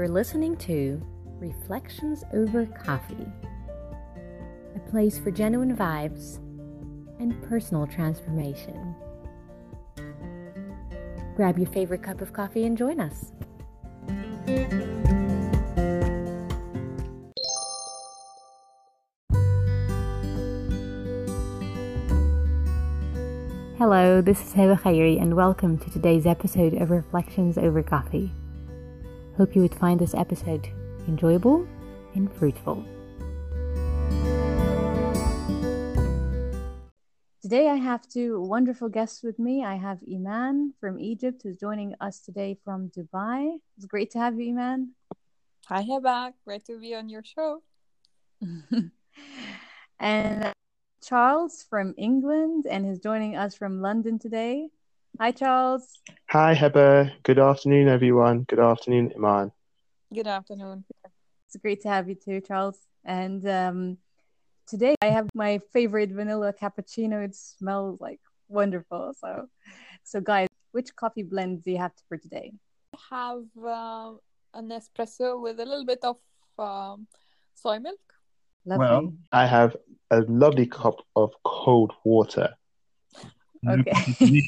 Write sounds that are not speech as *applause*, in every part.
You're listening to Reflections Over Coffee, a place for genuine vibes and personal transformation. Grab your favorite cup of coffee and join us. Hello, this is Heba Khairi, and welcome to today's episode of Reflections Over Coffee. Hope you would find this episode enjoyable and fruitful. Today, I have two wonderful guests with me. I have Iman from Egypt, who's joining us today from Dubai. It's great to have you, Iman. Hi, Heba. Great to be on your show. *laughs* and Charles from England and is joining us from London today. Hi, Charles. Hi, Heba. Good afternoon, everyone. Good afternoon, Iman. Good afternoon. It's great to have you too, Charles. And um, today I have my favorite vanilla cappuccino. It smells like wonderful. So, so guys, which coffee blend do you have for today? I have uh, an espresso with a little bit of um, soy milk Lovely. Well, I have a lovely cup of cold water. Okay. *laughs*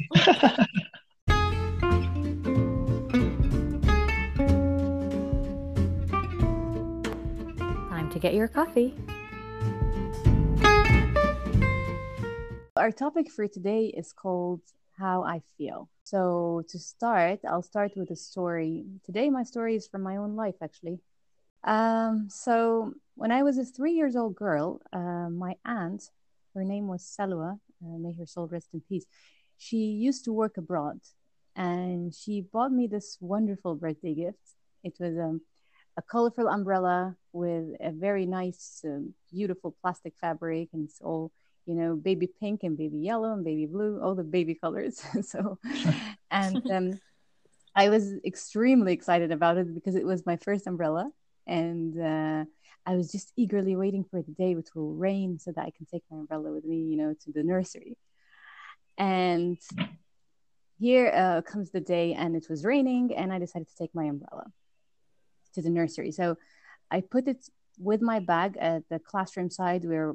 Time to get your coffee. Our topic for today is called How I Feel. So, to start, I'll start with a story. Today, my story is from my own life, actually. Um, so, when I was a three years old girl, uh, my aunt, her name was Salwa, uh, may her soul rest in peace, she used to work abroad and she bought me this wonderful birthday gift. It was um, a colorful umbrella with a very nice, um, beautiful plastic fabric, and it's all you know, baby pink and baby yellow and baby blue, all the baby colors. *laughs* so, *laughs* and um, I was extremely excited about it because it was my first umbrella, and uh, I was just eagerly waiting for the day which will rain so that I can take my umbrella with me, you know, to the nursery. And here uh, comes the day, and it was raining, and I decided to take my umbrella to the nursery. So I put it with my bag at the classroom side where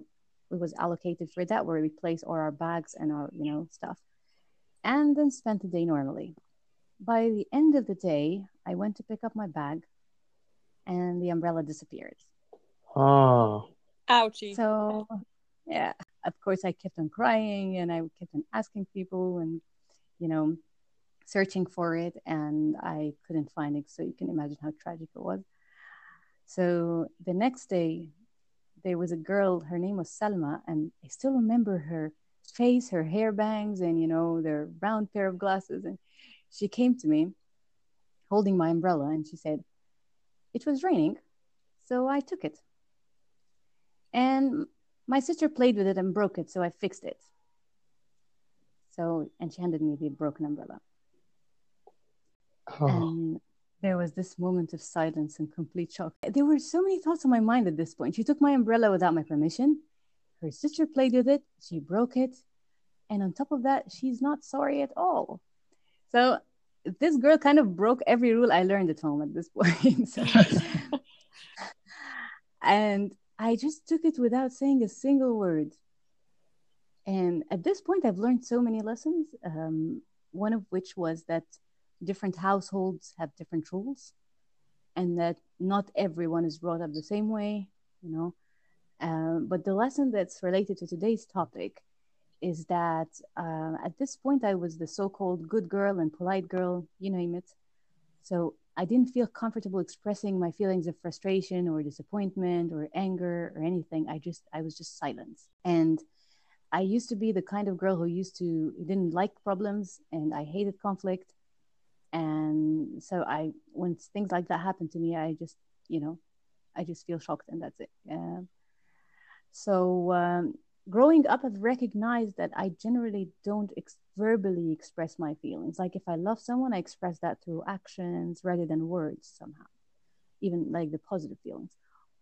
it was allocated for that, where we place all our bags and our, you know, stuff, and then spent the day normally. By the end of the day, I went to pick up my bag, and the umbrella disappeared. Oh. Ouchie. So, yeah, of course, I kept on crying and I kept on asking people and, you know, searching for it. And I couldn't find it. So you can imagine how tragic it was. So the next day, there was a girl, her name was Salma, and I still remember her face, her hair bangs, and, you know, their round pair of glasses. And she came to me holding my umbrella and she said, It was raining. So I took it. And my sister played with it and broke it, so I fixed it. So, and she handed me the broken umbrella. Oh. And there was this moment of silence and complete shock. There were so many thoughts on my mind at this point. She took my umbrella without my permission. Her sister played with it. She broke it. And on top of that, she's not sorry at all. So this girl kind of broke every rule I learned at home at this *laughs* point. *laughs* and I just took it without saying a single word. And at this point, I've learned so many lessons. Um, one of which was that different households have different rules, and that not everyone is brought up the same way, you know. Uh, but the lesson that's related to today's topic is that uh, at this point, I was the so called good girl and polite girl, you name it. So I didn't feel comfortable expressing my feelings of frustration or disappointment or anger or anything. I just, I was just silent. And I used to be the kind of girl who used to, didn't like problems and I hated conflict. And so I, when things like that happen to me, I just, you know, I just feel shocked and that's it. Yeah. So um, growing up, I've recognized that I generally don't ex- verbally express my feelings. Like if I love someone, I express that through actions rather than words somehow, even like the positive feelings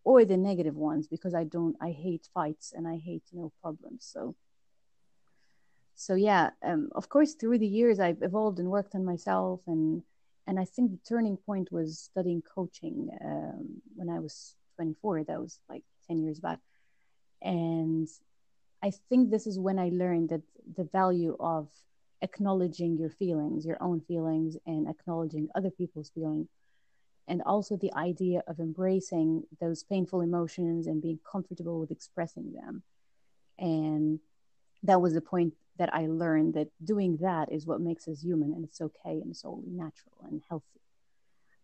or the negative ones because I don't, I hate fights and I hate, you know, problems. So, so yeah, um, of course, through the years, I've evolved and worked on myself and and I think the turning point was studying coaching um, when I was 24. That was like 10 years back. And I think this is when I learned that the value of acknowledging your feelings, your own feelings, and acknowledging other people's feelings. And also the idea of embracing those painful emotions and being comfortable with expressing them. And that was the point that I learned that doing that is what makes us human and it's okay and it's only natural and healthy.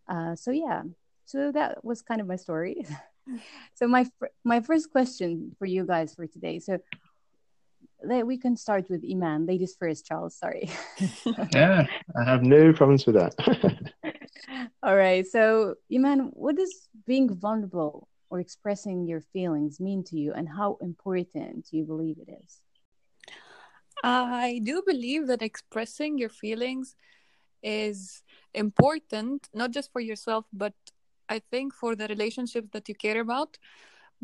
Uh, so, yeah, so that was kind of my story. *laughs* so, my, my first question for you guys for today. So, we can start with Iman. Ladies first, Charles. Sorry. *laughs* yeah, I have no problems with that. *laughs* All right. So, Iman, what does being vulnerable or expressing your feelings mean to you, and how important do you believe it is? I do believe that expressing your feelings is important, not just for yourself, but I think for the relationships that you care about.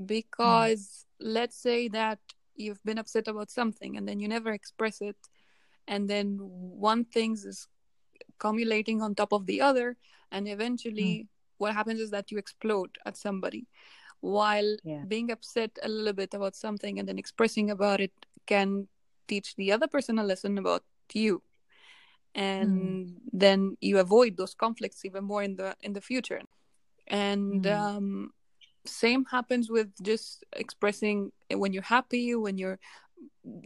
Because mm. let's say that you've been upset about something and then you never express it, and then one thing is accumulating on top of the other, and eventually mm. what happens is that you explode at somebody. While yeah. being upset a little bit about something and then expressing about it can teach the other person a lesson about you and mm. then you avoid those conflicts even more in the in the future and mm. um, same happens with just expressing when you're happy when you're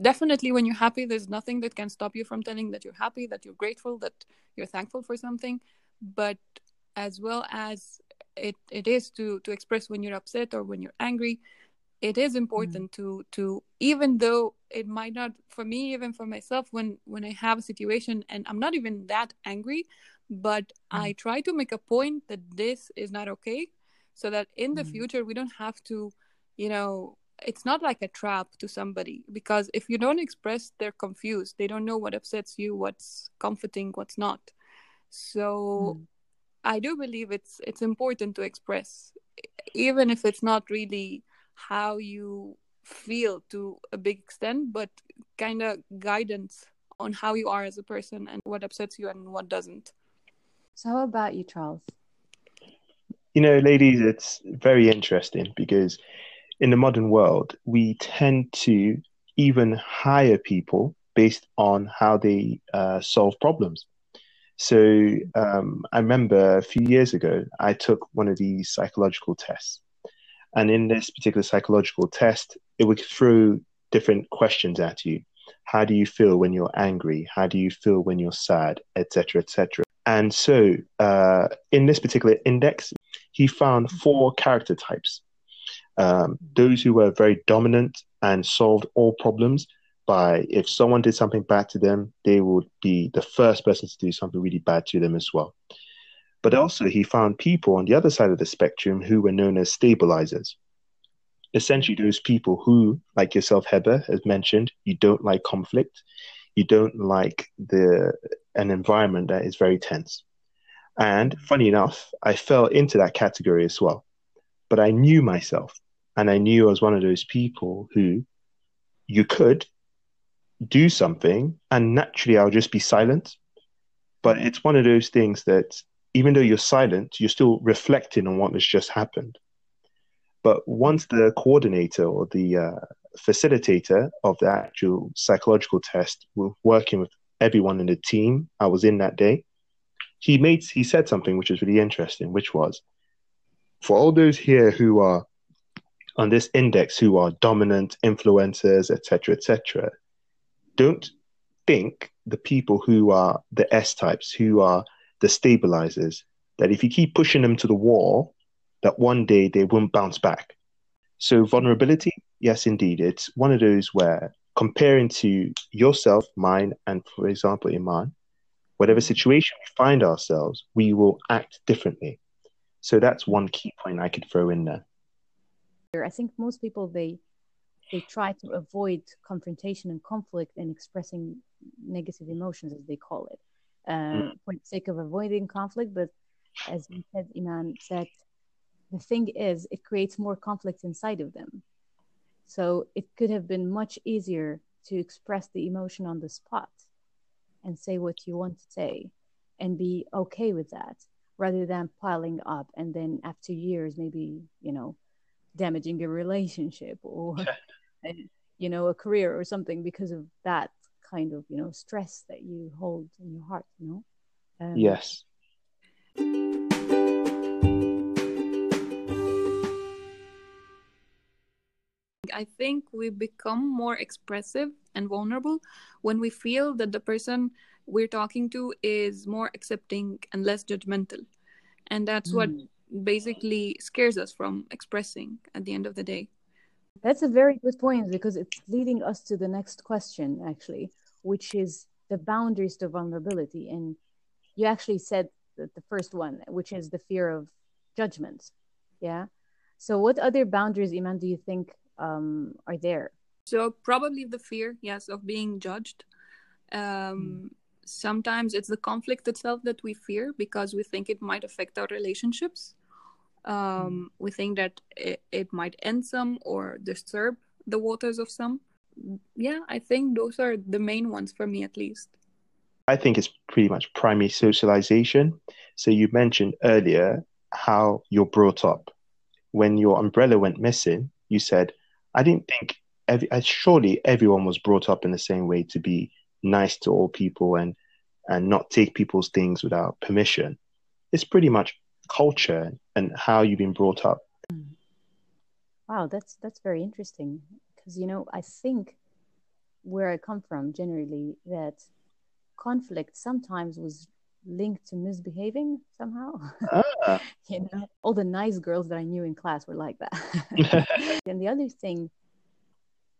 definitely when you're happy there's nothing that can stop you from telling that you're happy that you're grateful that you're thankful for something but as well as it, it is to to express when you're upset or when you're angry it is important mm. to to even though it might not for me even for myself when when i have a situation and i'm not even that angry but mm. i try to make a point that this is not okay so that in the mm. future we don't have to you know it's not like a trap to somebody because if you don't express they're confused they don't know what upsets you what's comforting what's not so mm. i do believe it's it's important to express even if it's not really how you feel to a big extent, but kind of guidance on how you are as a person and what upsets you and what doesn't. So, how about you, Charles? You know, ladies, it's very interesting because in the modern world, we tend to even hire people based on how they uh, solve problems. So um, I remember a few years ago, I took one of these psychological tests. And in this particular psychological test, it would throw different questions at you. How do you feel when you're angry? How do you feel when you're sad, etc., etc. And so, uh, in this particular index, he found four character types. Um, those who were very dominant and solved all problems by if someone did something bad to them, they would be the first person to do something really bad to them as well. But also, he found people on the other side of the spectrum who were known as stabilizers. Essentially, those people who, like yourself, Heba, has mentioned, you don't like conflict, you don't like the an environment that is very tense. And funny enough, I fell into that category as well. But I knew myself, and I knew I was one of those people who you could do something, and naturally I'll just be silent. But it's one of those things that even though you're silent, you're still reflecting on what has just happened. But once the coordinator or the uh, facilitator of the actual psychological test was working with everyone in the team I was in that day, he made he said something which was really interesting, which was for all those here who are on this index who are dominant influencers, etc., etc., don't think the people who are the S types, who are the stabilizers that if you keep pushing them to the wall, that one day they won't bounce back. So vulnerability, yes, indeed, it's one of those where comparing to yourself, mine, and for example, Iman, whatever situation we find ourselves, we will act differently. So that's one key point I could throw in there. I think most people they they try to avoid confrontation and conflict and expressing negative emotions as they call it uh, mm. for the sake of avoiding conflict. But as you said, Iman said, the thing is, it creates more conflict inside of them. So it could have been much easier to express the emotion on the spot and say what you want to say and be okay with that rather than piling up and then after years maybe you know damaging a relationship *laughs* or you know a career or something because of that kind of you know stress that you hold in your heart you know? Um, yes. I think we become more expressive and vulnerable when we feel that the person we're talking to is more accepting and less judgmental. And that's mm. what basically scares us from expressing at the end of the day. That's a very good point because it's leading us to the next question, actually, which is the boundaries to vulnerability. And you actually said the, the first one, which is the fear of judgment. Yeah. So, what other boundaries, Iman, do you think um, are there? So probably the fear, yes, of being judged. Um, mm. Sometimes it's the conflict itself that we fear because we think it might affect our relationships. Um, mm. We think that it, it might end some or disturb the waters of some. Yeah, I think those are the main ones for me, at least. I think it's pretty much primary socialization. So you mentioned earlier how you're brought up. When your umbrella went missing, you said, I didn't think every, surely everyone was brought up in the same way to be nice to all people and and not take people's things without permission. It's pretty much culture and how you've been brought up. Wow, that's that's very interesting because you know I think where I come from generally that conflict sometimes was linked to misbehaving somehow. Ah. *laughs* you know, all the nice girls that I knew in class were like that. *laughs* and the other thing,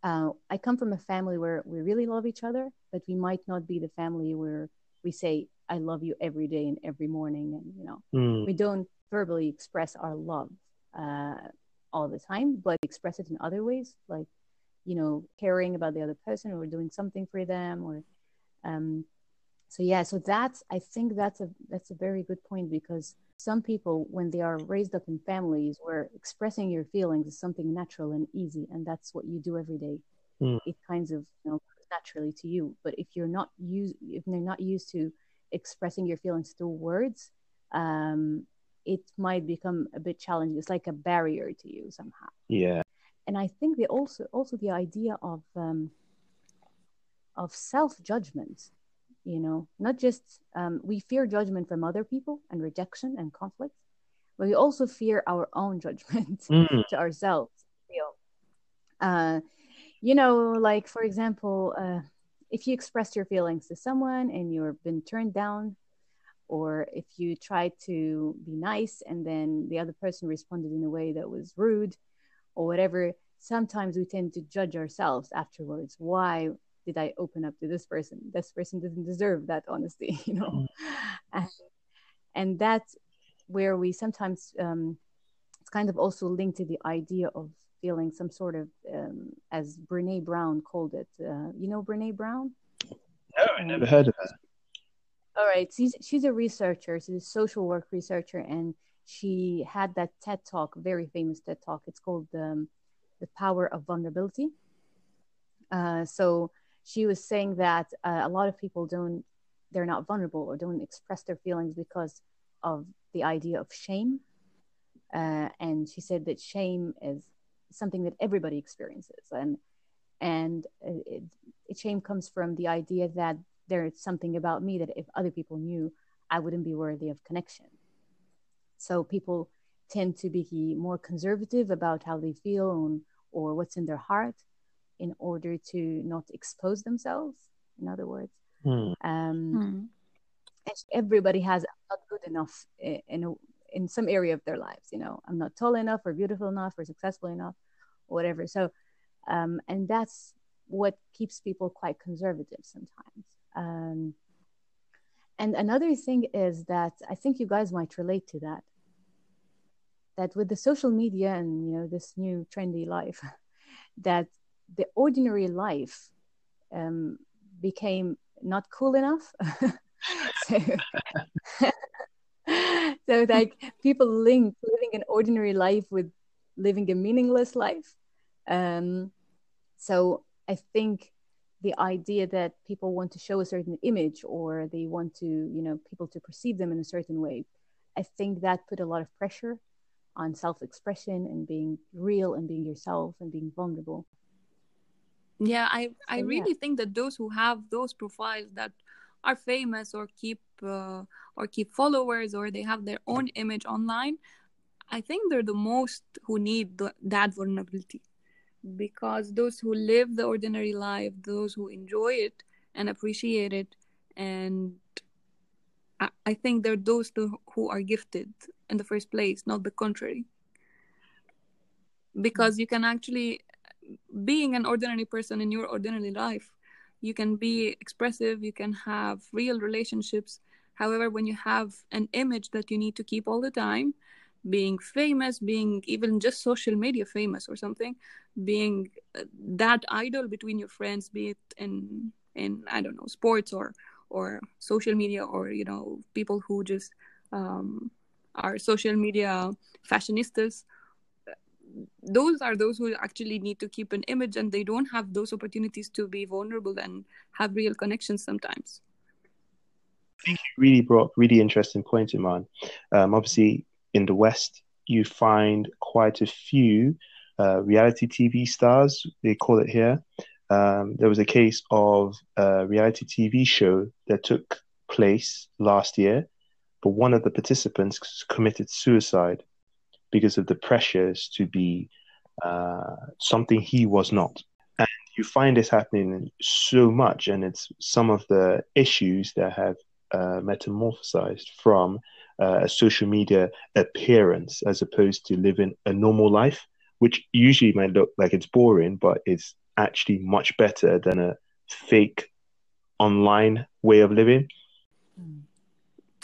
uh, I come from a family where we really love each other, but we might not be the family where we say, I love you every day and every morning. And, you know, mm. we don't verbally express our love uh, all the time, but express it in other ways, like, you know, caring about the other person or doing something for them or, um, so yeah so that's i think that's a that's a very good point because some people when they are raised up in families where expressing your feelings is something natural and easy and that's what you do every day. Mm. it kinds of you know naturally to you. But if you're not used if they're not used to expressing your feelings through words um it might become a bit challenging. It's like a barrier to you somehow. Yeah. And i think the also also the idea of um of self judgment you know not just um, we fear judgment from other people and rejection and conflict but we also fear our own *laughs* judgment mm. to ourselves uh, you know like for example uh, if you expressed your feelings to someone and you've been turned down or if you try to be nice and then the other person responded in a way that was rude or whatever sometimes we tend to judge ourselves afterwards why did I open up to this person? This person didn't deserve that honesty, *laughs* you know. Mm. And, and that's where we sometimes um, it's kind of also linked to the idea of feeling some sort of, um, as Brene Brown called it. Uh, you know Brene Brown? No, I never heard of her. All right, she's she's a researcher. She's a social work researcher, and she had that TED talk, very famous TED talk. It's called um, "The Power of Vulnerability." Uh, so she was saying that uh, a lot of people don't they're not vulnerable or don't express their feelings because of the idea of shame. Uh, and she said that shame is something that everybody experiences. And and it, it, shame comes from the idea that there's something about me that if other people knew i wouldn't be worthy of connection. So people tend to be more conservative about how they feel and, or what's in their heart in order to not expose themselves in other words mm. Um, mm. everybody has not good enough in a, in some area of their lives you know i'm not tall enough or beautiful enough or successful enough or whatever so um, and that's what keeps people quite conservative sometimes um, and another thing is that i think you guys might relate to that that with the social media and you know this new trendy life *laughs* that the ordinary life um, became not cool enough. *laughs* so, *laughs* so, like people link living an ordinary life with living a meaningless life. Um, so I think the idea that people want to show a certain image or they want to you know people to perceive them in a certain way i think that put a lot of pressure on self-expression and being real and being yourself and being vulnerable yeah i i So, really think that those who have those profiles that are famous or keep uh, or keep followers or they have their own image online i think they're the most who need th- that vulnerability. Because those who live the ordinary life those who enjoy it and appreciate it and i, I think they're those th- who are gifted in the first place not the contrary. Because you can actually being an ordinary person in your ordinary life you can be expressive you can have real relationships. However when you have an image that you need to keep all the time being famous being even just social media famous or something being uh, that idol between your friends be it in in i don't know sports or or social media or you know people who just um, are social media fashionistas those are those who actually need to keep an image and they don't have those opportunities to be vulnerable and have real connections sometimes I think you really brought really interesting point, Iman. Um, obviously, in the West, you find quite a few uh, reality TV stars, they call it here. Um, there was a case of a reality TV show that took place last year, but one of the participants committed suicide because of the pressures to be uh, something he was not. And you find this happening so much, and it's some of the issues that have uh, metamorphosized from uh, a social media appearance as opposed to living a normal life, which usually might look like it's boring, but it's actually much better than a fake online way of living.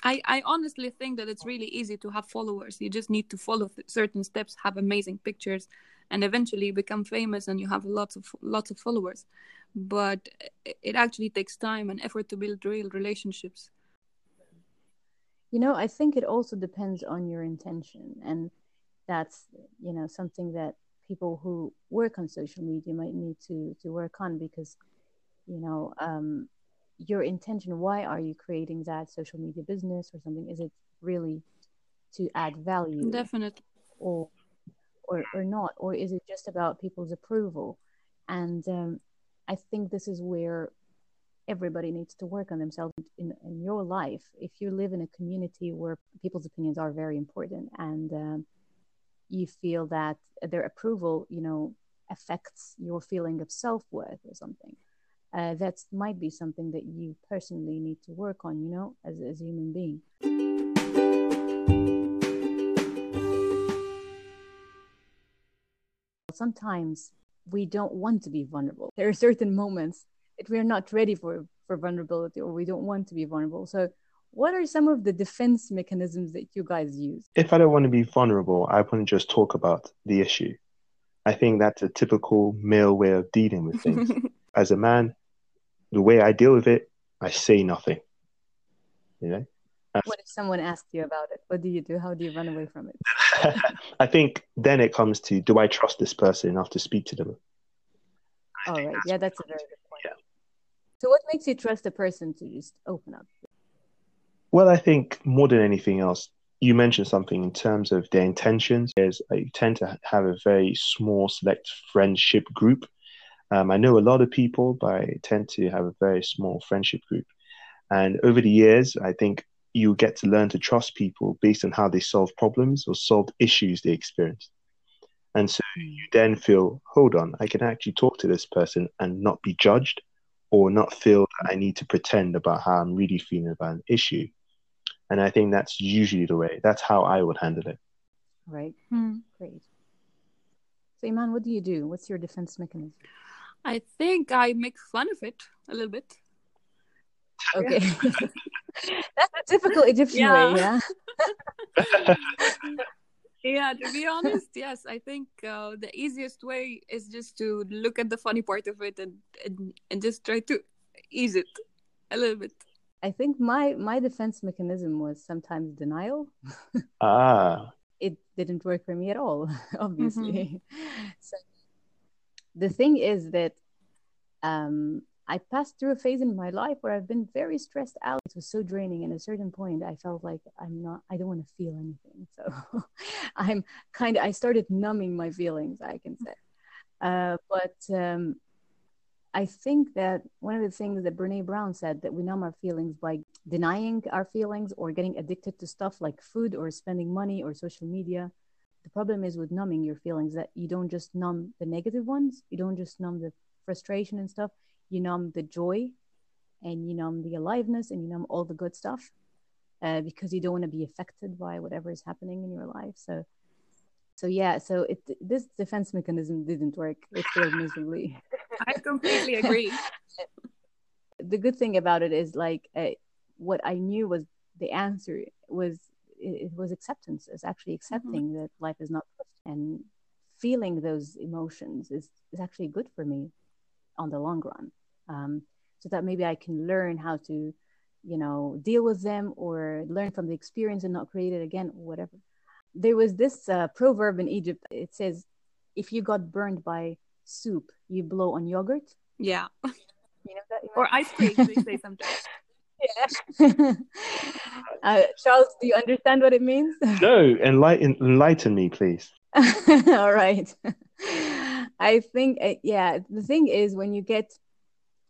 I, I honestly think that it's really easy to have followers. You just need to follow certain steps, have amazing pictures, and eventually become famous, and you have lots of lots of followers. But it actually takes time and effort to build real relationships. you know i think it also depends on your intention and that's you know something that people who work on social media might need to to work on because you know um your intention why are you creating that social media business or something? Is it really to add value Definitely. or or or not? Or is it just about people's approval? And um, i think this is where everybody needs to work on themselves in, in your life. If you live in a community where people's opinions are very important and um, you feel that their approval you know affects your feeling of self-worth or something uh, that might be something that you personally need to work on you know as, as a human being sometimes we don't want to be vulnerable. There are certain moments that we're not ready for, for vulnerability or we don't want to be vulnerable. So, what are some of the defense mechanisms that you guys use? If I don't want to be vulnerable, I want to just talk about the issue. I think that's a typical male way of dealing with things. *laughs* As a man, the way I deal with it, I say nothing. You know? Uh, what if someone asks you about it? What do you do? How do you run away from it? *laughs* I think then it comes to do I trust this person enough to speak to them? All right. Yeah, that's a very good point. Yeah. So, what makes you trust a person to just open up? Well, I think more than anything else, you mentioned something in terms of their intentions. Is I uh, tend to have a very small, select friendship group. Um, I know a lot of people, but I tend to have a very small friendship group. And over the years, I think you get to learn to trust people based on how they solve problems or solve issues they experience. And so you then feel, hold on, I can actually talk to this person and not be judged or not feel that I need to pretend about how I'm really feeling about an issue. And I think that's usually the way. That's how I would handle it. Right. Hmm. Great. So, Iman, what do you do? What's your defense mechanism? I think I make fun of it a little bit. Okay. *laughs* That's a typical Egyptian Yeah. way, yeah. *laughs* *laughs* Yeah, to be honest, yes, I think uh, the easiest way is just to look at the funny part of it and, and and just try to ease it a little bit. I think my my defense mechanism was sometimes denial. Ah, It didn't work for me at all, obviously. So the thing is that um, I passed through a phase in my life where I've been very stressed out. It was so draining. And at a certain point, I felt like I'm not, I don't want to feel anything. So *laughs* I'm kind of, I started numbing my feelings, I can say. Uh, but um, I think that one of the things that Brene Brown said that we numb our feelings by denying our feelings or getting addicted to stuff like food or spending money or social media. Problem is with numbing your feelings that you don't just numb the negative ones, you don't just numb the frustration and stuff you numb the joy and you numb the aliveness and you numb all the good stuff uh, because you don't want to be affected by whatever is happening in your life. So so yeah so it this defense mechanism didn't work. It failed miserably. *laughs* I completely agree. The good thing about it is like uh, what i knew was the answer was it, it was acceptance it's actually mm-hmm. accepting mm-hmm. that life is not perfect and feeling those emotions is, is actually good for me on the long run um, so that maybe I can learn how to, you know, deal with them or learn from the experience and not create it again, or whatever. There was this uh, proverb in Egypt. It says, "If you got burned by soup, you blow on yogurt." Yeah. You know that? You know? Or ice cream. they say sometimes. *laughs* Yeah. *laughs* uh, Charles, do you understand what it means? *laughs* No, enlighten enlighten me, please. *laughs* All right. I think, uh, yeah, the thing is when you get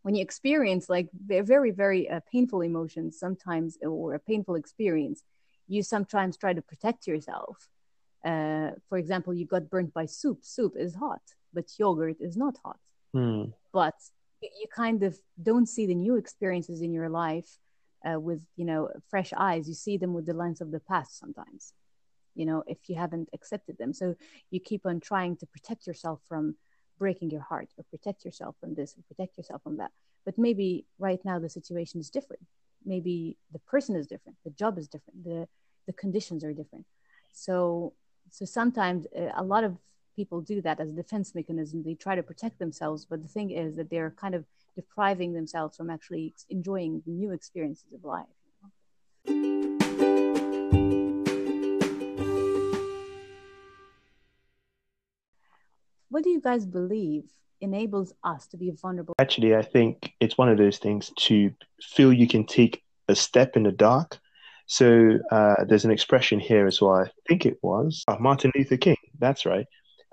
when you experience like very very uh, painful emotions sometimes or a painful experience you sometimes try to protect yourself uh, for example you got burnt by soup soup is hot but yogurt is not hot mm. but you kind of don't see the new experiences in your life uh, with you know fresh eyes. You see them with the lens of the past sometimes you know if you haven't accepted them. So you keep on trying to protect yourself from breaking your heart or protect yourself from this or protect yourself from that. But maybe right now the situation is different. Maybe the person is different. The job is different. The the conditions are different. So so sometimes uh, a lot of people do that as a defense mechanism they try to protect themselves but the thing is that they're kind of depriving themselves from actually enjoying the new experiences of life what do you guys believe enables us to be vulnerable? Actually, I think it's one of those things to feel you can take a step in the dark. So uh, there's an expression here as well. I think it was uh, Martin Luther King. That's right.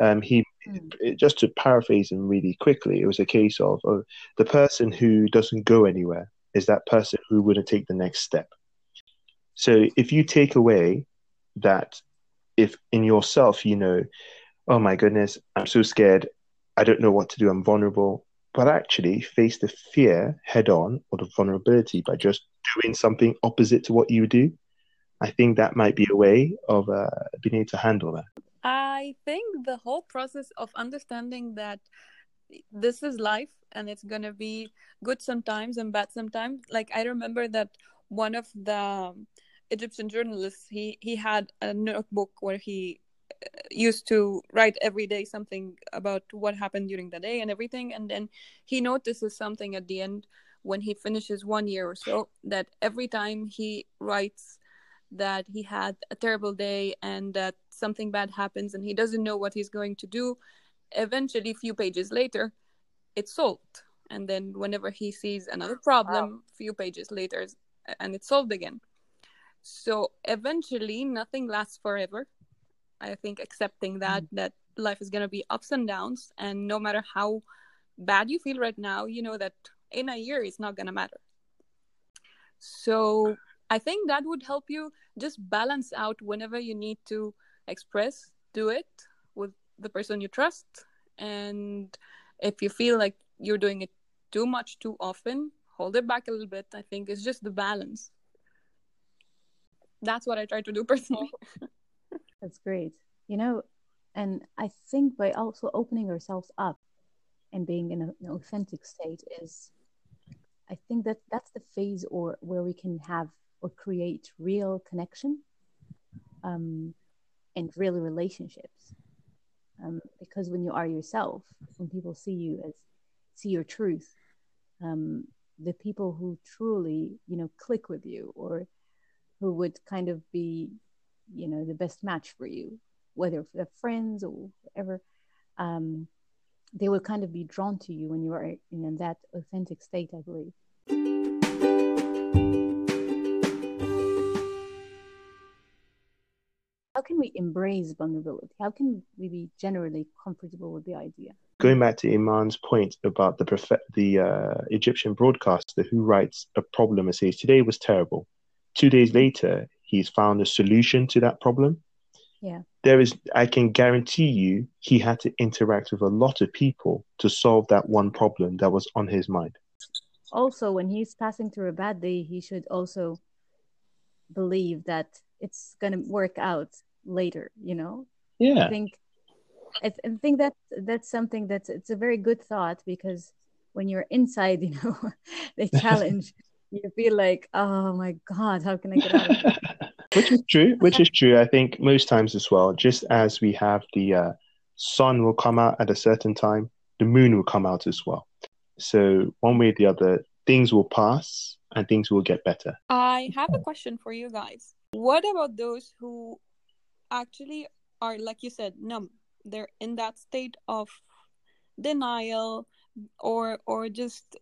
Um, he mm. just to paraphrase him really quickly. It was a case of oh, the person who doesn't go anywhere is that person who wouldn't take the next step. So if you take away that, if in yourself you know oh my goodness, I'm so scared. I don't know what to do. I'm vulnerable. But actually, face the fear head on or the vulnerability by just doing something opposite to what you do. I think that might be a way of uh, being able to handle that. I think the whole process of understanding that this is life and it's going to be good sometimes and bad sometimes. Like, I remember that one of the um, Egyptian journalists, he, he had a notebook where he uh, used to write every day something about what happened during the day and everything and then he notices something at the end when he finishes one year or so that every time he writes that he had a terrible day and that something bad happens and he doesn't know what he's going to do eventually a few pages later it's solved and then whenever he sees another problem wow. few pages later and it's solved again so eventually nothing lasts forever I think accepting that mm-hmm. that life is going to be ups and downs and no matter how bad you feel right now, you know that in a year it's not going to matter. So I think that would help you just balance out whenever you need to express, do it with the person you trust. And if you feel like you're doing it too much too often, hold it back a little bit. I think it's just the balance. That's what I try to do *laughs* personally. *laughs* That's great. You know, and I think by also opening ourselves up and being in an authentic state is, I think that that's the phase or where we can have or create real connection, um, and real relationships. Um, because when you are yourself, when people see you as see your truth, um, the people who truly you know click with you or who would kind of be you know the best match for you whether they're friends or whatever um, they will kind of be drawn to you when you are in that authentic state, I believe. Can we embrace vulnerability? How can we be generally comfortable with the idea? Going back to Iman's point about the prof- the uh, Egyptian broadcaster who writes a problem and says today was terrible. Two days later, he's found a solution to that problem. Yeah. There is, I can guarantee you, he had to interact with a lot of people to solve that one problem that was on his mind. Also, when he's passing through a bad day, he should also believe that it's going to work out later, you know? Yeah. I think I, th- I think that that's something that's it's a very good thought because when you're inside, *laughs* you know, the *laughs* challenge, you feel like, oh my god, how can I get out of *laughs* which is true. Which is true. I think most times as well. Just as we have the uh, sun will come out at a certain time, the moon will come out as well. So one way or the other, things will pass and things will get better. I have a question for you guys. What about those who actually are, like you said, numb? They're in that state of denial or or just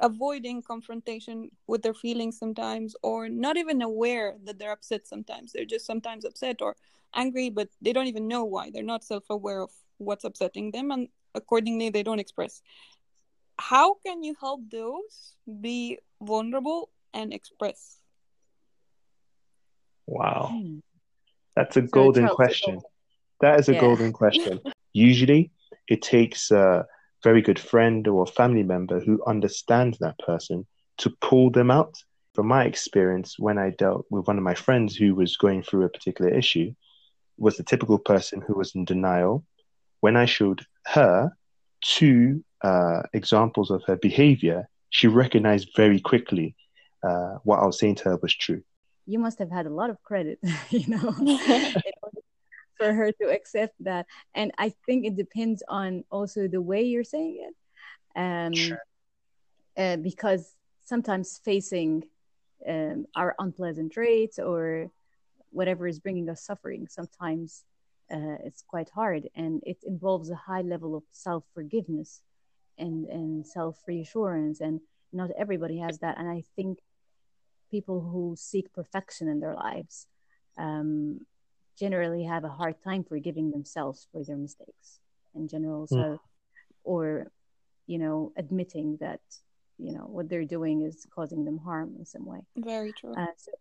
avoiding confrontation with their feelings sometimes or not even aware that they're upset sometimes they're just sometimes upset or angry but they don't even know why they're not self-aware of what's upsetting them and accordingly they don't express how can you help those be vulnerable and express Wow. Hmm. That's a So, golden question. That is a Yeah. golden question. *laughs* Usually, it takes a very good friend or family member who understands that person to pull them out. From my experience, when I dealt with one of my friends who was going through a particular issue, was the typical person who was in denial. When I showed her two uh, examples of her behavior, she recognized very quickly uh, what I was saying to her was true. You must have had a lot of credit, *laughs* you know, *laughs* for her to accept that. And I think it depends on also the way you're saying it. Um, Sure. uh, because sometimes facing um, our unpleasant traits or whatever is bringing us suffering, sometimes uh, it's quite hard. And it involves a high level of self forgiveness and, and self reassurance. And not everybody has that. And I think people who seek perfection in their lives um, generally have a hard time forgiving themselves for their mistakes in general. So, or you know, admitting that you know what they're doing is causing them harm in some way. very true Uh, so,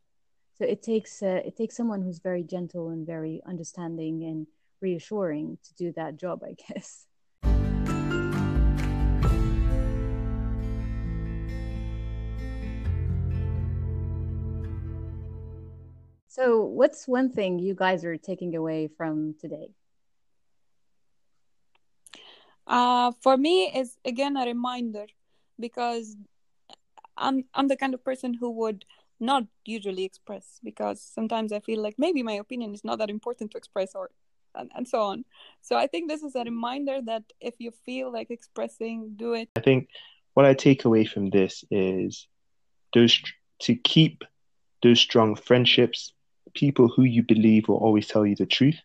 so it takes uh, it takes someone who's very gentle and very understanding and reassuring to do that job, I *laughs* guess. So, what's one thing you guys are taking away from today? uh for me is again a reminder because i'm i'm the kind of person who would not usually express because sometimes i feel like maybe my opinion is not that important to express or and, and so on so i think this is a reminder that if you feel like expressing do it I think what I take away from this is those to keep those strong friendships, people who you believe will always tell you the truth.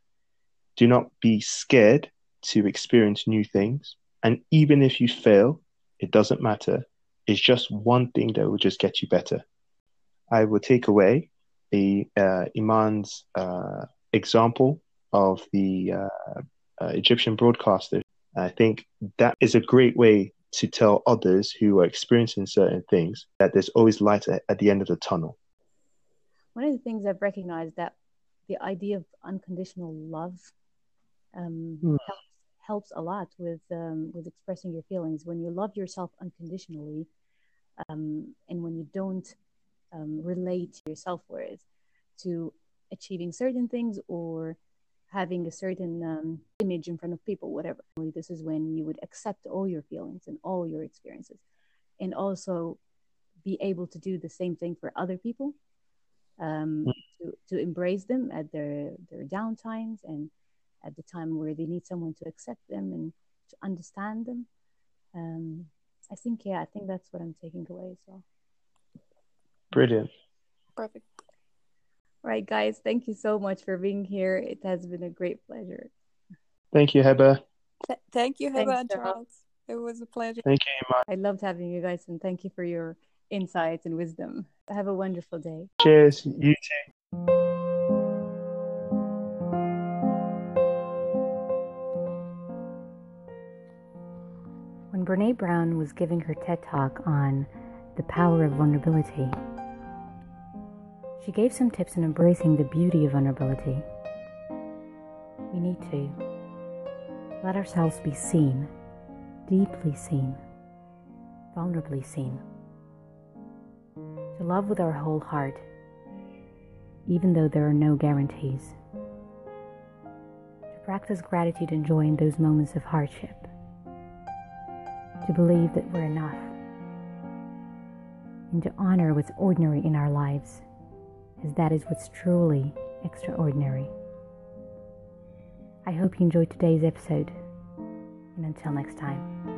Do not be scared to experience new things. And even if you fail, it doesn't matter. It's just one thing that will just get you better. I will take away the uh, Iman's uh, example of the uh, uh, Egyptian broadcaster. I think that is a great way to tell others who are experiencing certain things that there's always light at, at the end of the tunnel. One of the things I've recognized that the idea of unconditional love um, Hmm. helps, helps a lot with um, with expressing your feelings. When you love yourself unconditionally, um, and when you don't um, relate your self worth to achieving certain things or having a certain um, image in front of people, whatever. This is when you would accept all your feelings and all your experiences, and also be able to do the same thing for other people, um, to, to embrace them at their, their down times and at the time where they need someone to accept them and to understand them. Um, I think, yeah, I think that's what I'm taking away as well. Brilliant. perfect All right, guys, thank you so much for being here. It has been a great pleasure. Thank you, Heba. Th- thank you, Thanks, Heba and Sarah. Charles. It was a pleasure. Thank you, Iman. I loved having you guys, and thank you for your insights and wisdom. Have a wonderful day. Cheers. You too. When Brene Brown was giving her TED talk on the power of vulnerability, she gave some tips on embracing the beauty of vulnerability. We need to let ourselves be seen, deeply seen, vulnerably seen. Love with our whole heart, even though there are no guarantees. To practice gratitude and joy in those moments of hardship to believe that we're enough, and to honor what's ordinary in our lives, as that is what's truly extraordinary. I hope you enjoyed today's episode, and until next time.